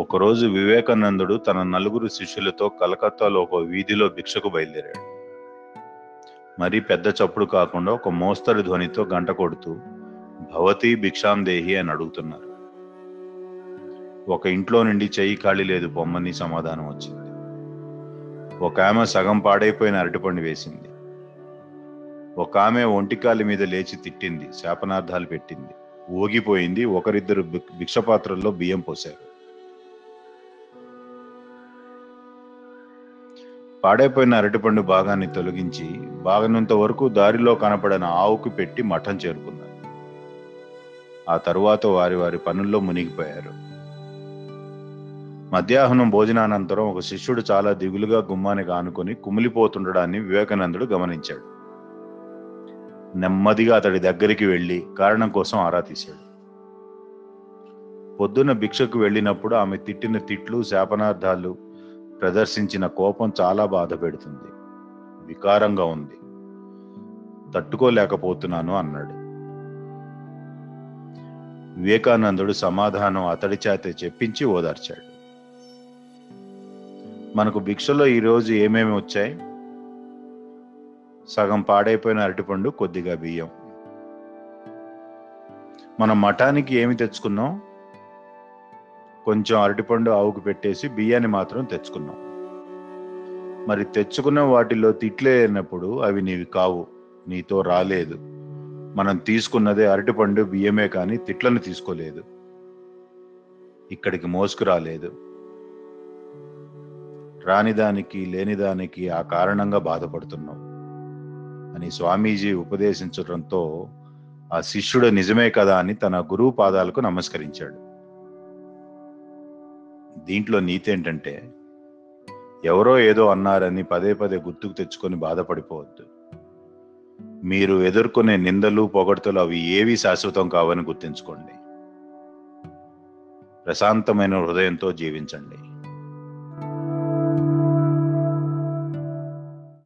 ఒకరోజు వివేకానందుడు తన నలుగురు శిష్యులతో కలకత్తాలో ఒక వీధిలో భిక్షకు బయలుదేరాడు. మరీ పెద్ద చప్పుడు కాకుండా ఒక మోస్తరు ధ్వనితో గంట కొడుతూ భవతి భిక్షాం దేహి అని అడుగుతున్నారు. ఒక ఇంట్లో నుండి చెయ్యి ఖాళీ లేదు బొమ్మని సమాధానం వచ్చింది. ఒక ఆమె సగం పాడైపోయిన అరటిపండు వేసింది. ఒక ఆమె ఒంటికాలి మీద లేచి తిట్టింది శాపనార్థాలు పెట్టింది. ఊగిపోయింది ఒకరిద్దరు భిక్- భిక్షపాత్రల్లో బియ్యం పోశారు. పాడైపోయిన అరటిపండు భాగాన్ని తొలగించి బాగనంత వరకు దారిలో కనపడిన ఆవుకు పెట్టి మఠం చేరుకున్నారు. ఆ తరువాత వారి వారి పనుల్లో మునిగిపోయారు. మధ్యాహ్నం భోజనానంతరం ఒక శిష్యుడు చాలా దిగులుగా గుమ్మానికి ఆనుకొని కుమిలిపోతుండడాన్ని వివేకానందుడు గమనించాడు. నెమ్మదిగా అతడి దగ్గరికి వెళ్ళి కారణం కోసం ఆరా తీశాడు. పొద్దున్న భిక్షకు వెళ్ళినప్పుడు ఆమె తిట్టిన తిట్లు శాపనార్థాలు ప్రదర్శించిన కోపం చాలా బాధ పెడుతుంది. వికారంగా ఉంది. తట్టుకోలేకపోతున్నాను అన్నాడు. వివేకానందుడు సమాధానం అతడి చేత చెప్పించి ఓదార్చాడు. మనకు భిక్షలో ఈరోజు ఏమేమి వచ్చాయి? సగం పాడైపోయిన అరటిపండు కొద్దిగా బియ్యం. మన మఠానికి ఏమి తెచ్చుకున్నాం? కొంచెం అరటిపండు ఆవుకు పెట్టేసి బియ్యాన్ని మాత్రం తెచ్చుకున్నాం. మరి తెచ్చుకున్న వాటిలో తిట్లేనప్పుడు అవి నీవి కావు నీతో రాలేదు. మనం తీసుకున్నదే అరటిపండు బియ్యమే కానీ తిట్లను తీసుకోలేదు. ఇక్కడికి మోసుకు రాలేదు. రానిదానికి లేనిదానికి ఆ కారణంగా బాధపడుతున్నాం అని స్వామీజీ ఉపదేశించడంతో ఆ శిష్యుడు నిజమే కదా అని తన గురువు పాదాలకు నమస్కరించాడు. దీంట్లో నీతి ఏంటంటే ఎవరో ఏదో అన్నారని పదే పదే గుర్తుకు తెచ్చుకొని బాధపడిపోవద్దు. మీరు ఎదుర్కొనే నిందలు పొగడ్తలు అవి ఏవి శాశ్వతం కావని గుర్తుంచుకోండి. ప్రశాంతమైన హృదయంతో జీవించండి.